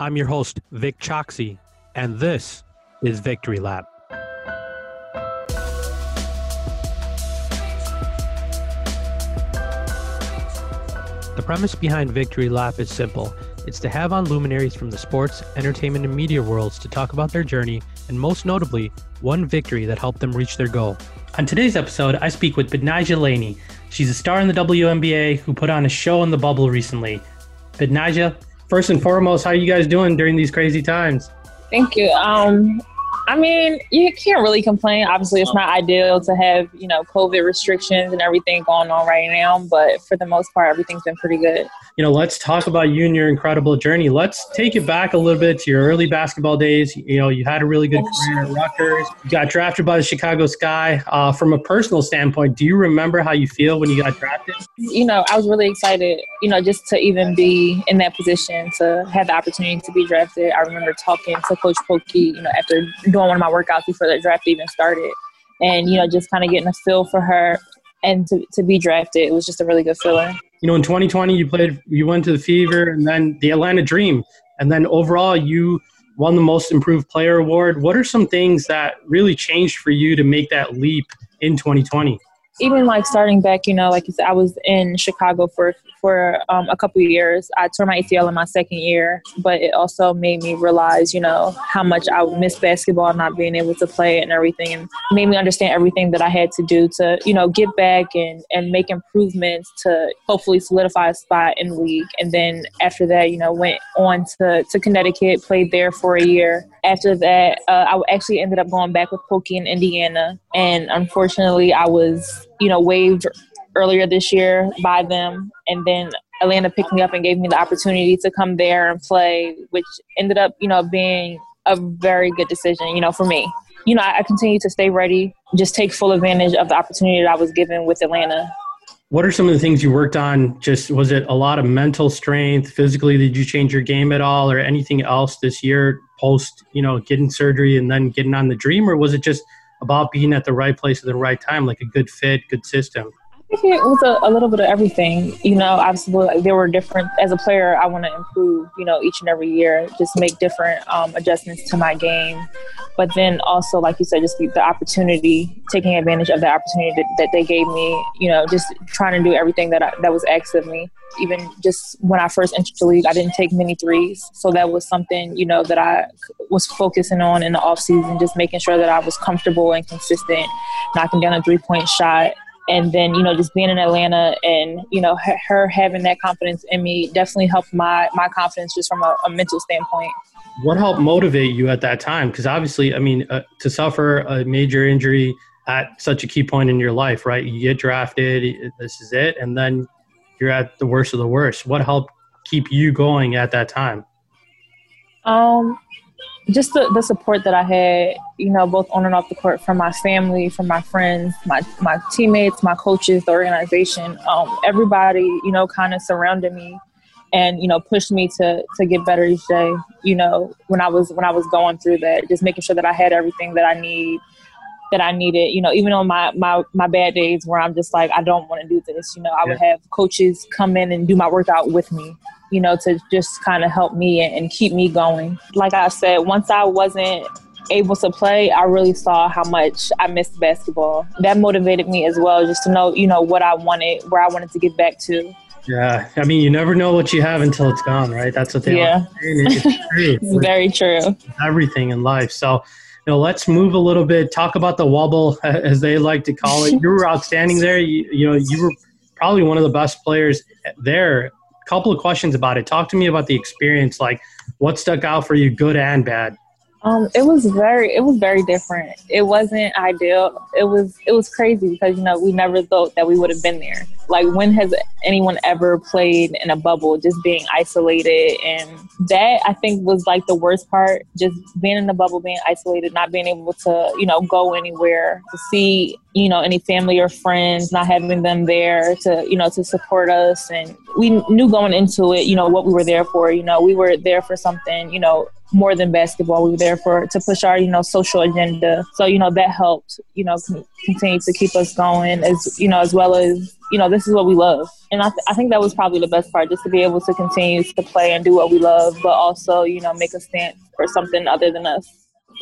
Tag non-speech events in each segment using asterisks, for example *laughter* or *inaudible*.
I'm your host, Vic Choxy, and this is Victory Lap. The premise behind Victory Lap is simple. It's to have on luminaries from the sports, entertainment, and media worlds to talk about their journey, and most notably, one victory that helped them reach their goal. On today's episode, I speak with Betnijah Laney. She's a star in the WNBA who put on a show in the bubble recently. Betnijah, first and foremost, how are you guys doing during these crazy times? Thank you. Um, I mean, you can't really complain. Obviously, it's not ideal to have, you know, COVID restrictions and everything going on right now, but for the most part, everything's been pretty good. You know, let's talk about you and your incredible journey. Let's take it back a little bit to your early basketball days. You know, you had a really good career at Rutgers. You got drafted by the Chicago Sky. Uh, from a personal standpoint, do you remember how you feel when you got drafted? You know, I was really excited, you know, just to even be in that position to have the opportunity to be drafted. I remember talking to Coach Pokey, you know, after doing one of my workouts before the draft even started. And, you know, just kind of getting a feel for her and to, to be drafted, it was just a really good feeling. You know, in 2020, you played, you went to the Fever and then the Atlanta Dream. And then overall, you won the Most Improved Player Award. What are some things that really changed for you to make that leap in 2020? Even like starting back, you know, like you said, I was in Chicago for for um, a couple years. I tore my ACL in my second year, but it also made me realize, you know, how much I miss basketball, not being able to play and everything, and made me understand everything that I had to do to, you know, get back and, and make improvements to hopefully solidify a spot in the league. And then after that, you know, went on to, to Connecticut, played there for a year. After that, uh, I actually ended up going back with Pokey in Indiana. And unfortunately, I was, you know, waived earlier this year by them. And then Atlanta picked me up and gave me the opportunity to come there and play, which ended up, you know, being a very good decision, you know, for me. You know, I, I continue to stay ready, just take full advantage of the opportunity that I was given with Atlanta. What are some of the things you worked on? Just was it a lot of mental strength? Physically, did you change your game at all, or anything else this year post, you know, getting surgery and then getting on the dream, or was it just about being at the right place at the right time, like a good fit, good system? It was a, a, little bit of everything. You know, obviously there were different. As a player, I want to improve. You know, each and every year, just make different um, adjustments to my game. But then also, like you said, just the, the opportunity, taking advantage of the opportunity that, that, they gave me. You know, just trying to do everything that I, that was asked of me. Even just when I first entered the league, I didn't take many threes, so that was something you know that I was focusing on in the off season, just making sure that I was comfortable and consistent, knocking down a three point shot and then you know just being in Atlanta and you know her, her having that confidence in me definitely helped my my confidence just from a, a mental standpoint. What helped motivate you at that time? Because obviously, I mean, uh, to suffer a major injury at such a key point in your life, right? You get drafted, this is it, and then you're at the worst of the worst. What helped keep you going at that time? Um, just the, the support that I had, you know, both on and off the court from my family, from my friends, my, my teammates, my coaches, the organization, um, everybody, you know, kind of surrounded me and, you know, pushed me to, to get better each day, you know, when I was, when I was going through that, just making sure that I had everything that I need, that I needed, you know, even on my, my, my bad days where I'm just like, I don't want to do this, you know, I would have coaches come in and do my workout with me you know, to just kind of help me and keep me going. Like I said, once I wasn't able to play, I really saw how much I missed basketball. That motivated me as well, just to know, you know, what I wanted, where I wanted to get back to. Yeah, I mean, you never know what you have until it's gone, right? That's what they yeah. It's *laughs* true. it's very true. Everything in life. So, you know, let's move a little bit. Talk about the wubble, *laughs* as they like to call it. You were outstanding there. You, you know, you were probably one of the best players there couple of questions about it. Talk to me about the experience. Like, what stuck out for you, good and bad? Um, it was very, it was very different. It wasn't ideal. It was, it was crazy because you know we never thought that we would have been there. Like, when has anyone ever played in a bubble, just being isolated? And that I think was like the worst part. Just being in the bubble, being isolated, not being able to, you know, go anywhere to see, you know, any family or friends, not having them there to, you know, to support us. And we knew going into it, you know, what we were there for. You know, we were there for something, you know, more than basketball. We were there for to push our, you know, social agenda. So, you know, that helped, you know, continue to keep us going as, you know, as well as you know, this is what we love. And I, th- I think that was probably the best part, just to be able to continue to play and do what we love, but also, you know, make a stance for something other than us.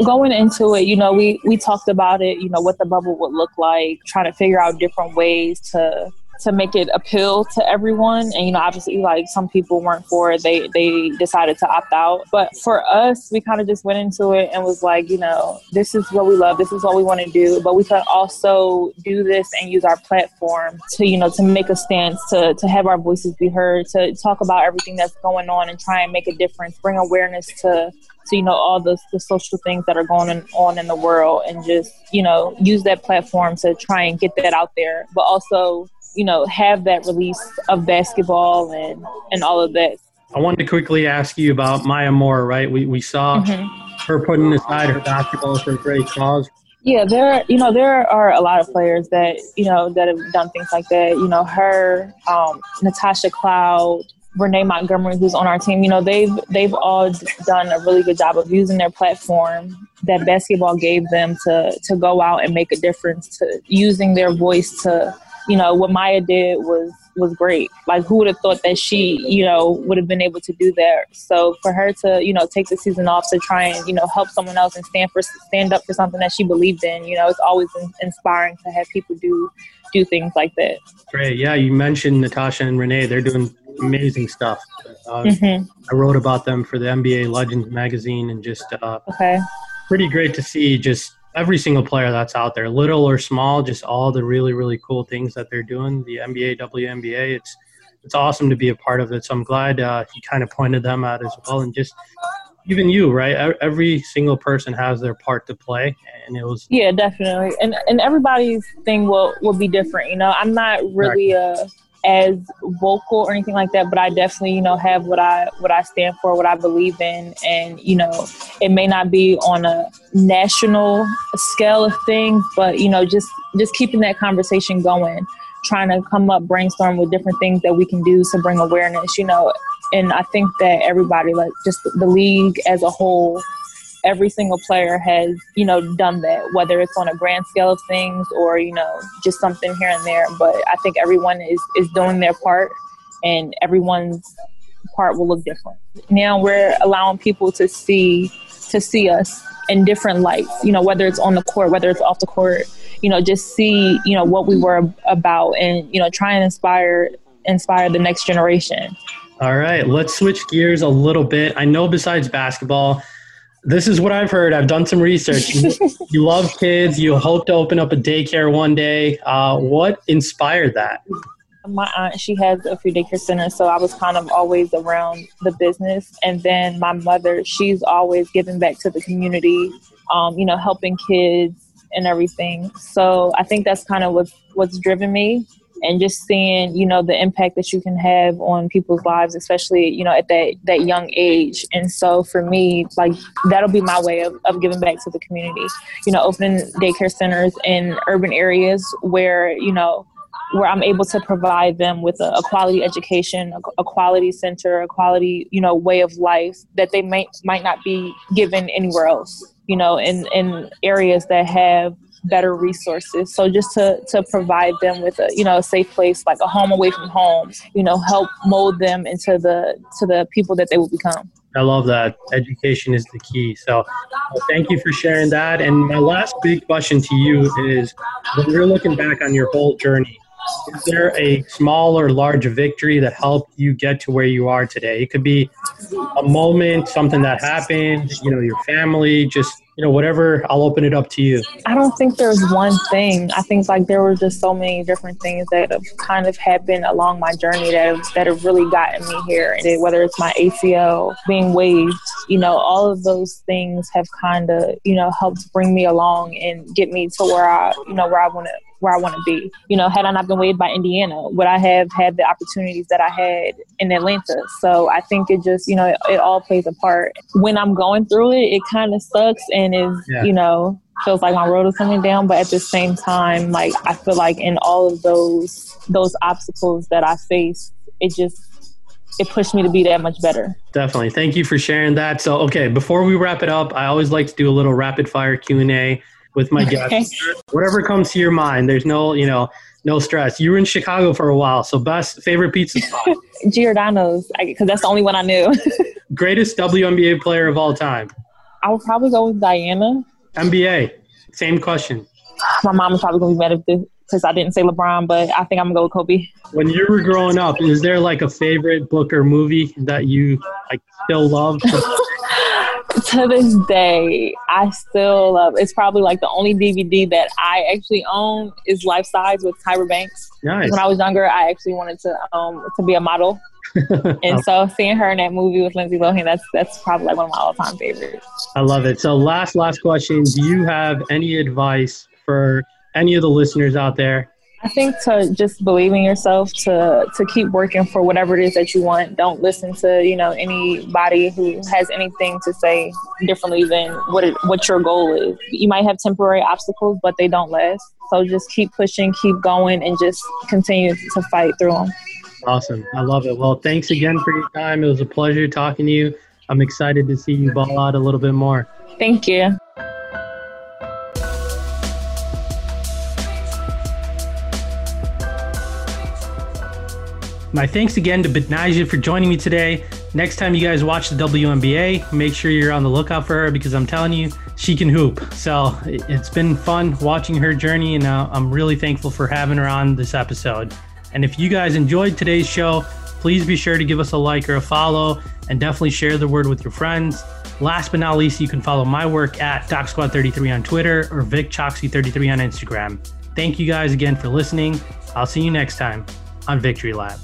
Going into it, you know, we, we talked about it, you know, what the bubble would look like, trying to figure out different ways to to make it appeal to everyone. And you know, obviously, like some people weren't for it; they they decided to opt out. But for us, we kind of just went into it and was like, you know, this is what we love, this is what we want to do. But we could also do this and use our platform to you know to make a stance, to to have our voices be heard, to talk about everything that's going on and try and make a difference, bring awareness to to you know all the, the social things that are going on in the world and just you know use that platform to try and get that out there but also you know, have that release of basketball and, and all of that. I wanted to quickly ask you about Maya Moore, right? We, we saw mm-hmm. her putting aside her basketball for a great cause. Yeah, there, you know, there are a lot of players that, you know, that have done things like that. You know, her, um, Natasha Cloud, Renee Montgomery, who's on our team, you know, they've they've all done a really good job of using their platform that basketball gave them to to go out and make a difference, to using their voice to you know what Maya did was was great. Like who would have thought that she, you know, would have been able to do that? So for her to, you know, take the season off to try and, you know, help someone else and stand for stand up for something that she believed in, you know, it's always inspiring to have people do do things like that. Great. Yeah, you mentioned Natasha and Renee. They're doing amazing stuff. Uh, mm-hmm. I wrote about them for the NBA Legends magazine and just uh, okay. pretty great to see just every single player that's out there, little or small, just all the really really cool things that they're doing. The NBA, WNBA, it's it's awesome to be a part of it. So I'm glad uh, he kind of pointed them out as well, and just even you, right? Every single person has their part to play, and it was yeah, definitely. And and everybody's thing will will be different. You know, I'm not really a as vocal or anything like that, but I definitely, you know, have what I what I stand for, what I believe in, and you know, it may not be on a national scale of things, but you know, just just keeping that conversation going, trying to come up brainstorm with different things that we can do to bring awareness, you know, and I think that everybody, like just the league as a whole, every single player has, you know, done that, whether it's on a grand scale of things or, you know, just something here and there. But I think everyone is, is doing their part and everyone's part will look different. Now we're allowing people to see to see us in different lights, you know, whether it's on the court, whether it's off the court, you know, just see, you know, what we were about and, you know, try and inspire inspire the next generation. All right, let's switch gears a little bit. I know besides basketball, this is what I've heard. I've done some research. *laughs* you love kids. You hope to open up a daycare one day. Uh, what inspired that? My aunt, she has a few daycare centers, so I was kind of always around the business. And then my mother, she's always giving back to the community, um, you know, helping kids and everything. So I think that's kind of what's what's driven me and just seeing you know the impact that you can have on people's lives especially you know at that that young age and so for me like that'll be my way of, of giving back to the community you know opening daycare centers in urban areas where you know where I'm able to provide them with a, a quality education, a, a, quality center, a quality, you know, way of life that they might might not be given anywhere else. You know, in in areas that have better resources. So just to, to provide them with a you know a safe place, like a home away from home, you know, help mold them into the to the people that they will become. I love that. Education is the key. So well, thank you for sharing that. And my last big question to you is when you're looking back on your whole journey, is there a small or large victory that helped you get to where you are today? It could be a moment, something that happened, you know, your family, just you know, whatever, I'll open it up to you. I don't think there's one thing. I think like there were just so many different things that have kind of happened along my journey that have, that have really gotten me here. And whether it's my ACL being waived, you know, all of those things have kind of, you know, helped bring me along and get me to where I, you know, where I want to where I want to be. You know, had I not been waived by Indiana, would I have had the opportunities that I had in Atlanta? So I think it just, you know, it, it all plays a part. When I'm going through it, it kind of sucks and is, yeah. you know, feels like my road is coming down. But at the same time, like I feel like in all of those those obstacles that I face, it just it pushed me to be that much better. Definitely. Thank you for sharing that. So, okay, before we wrap it up, I always like to do a little rapid fire Q and A with my guests. Whatever comes to your mind. There's no, you know, no stress. You were in Chicago for a while, so best favorite pizza spot? *laughs* Giordano's, because that's the only one I knew. *laughs* Greatest WNBA player of all time? I would probably go with Diana. NBA, same question. My mom is probably gonna be mad if this because I didn't say LeBron, but I think I'm gonna go with Kobe. When you were growing up, is there like a favorite book or movie that you like still love? *laughs* to this day, I still love. It's probably like the only DVD that I actually own is Life Size with Tyra Banks. Nice. When I was younger, I actually wanted to um to be a model. *laughs* and so seeing her in that movie with Lindsay Lohan, that's that's probably like one of my all time favorites. I love it. So last last question: Do you have any advice for any of the listeners out there I think to just believe in yourself, to to keep working for whatever it is that you want. Don't listen to you know anybody who has anything to say differently than what it, what your goal is. You might have temporary obstacles, but they don't last. So just keep pushing, keep going, and just continue to fight through them. Awesome, I love it. Well, thanks again for your time. It was a pleasure talking to you. I'm excited to see you ball out a little bit more. Thank you. My thanks again to Betnijah for joining me today. Next time you guys watch the WNBA, make sure you're on the lookout for her because I'm telling you, she can hoop. So it's been fun watching her journey, and uh, I'm really thankful for having her on this episode. And if you guys enjoyed today's show, please be sure to give us a like or a follow, and definitely share the word with your friends. Last but not least, you can follow my work at DocSquad33 on Twitter or VicChoxy33 on Instagram. Thank you guys again for listening. I'll see you next time on Victory Lap.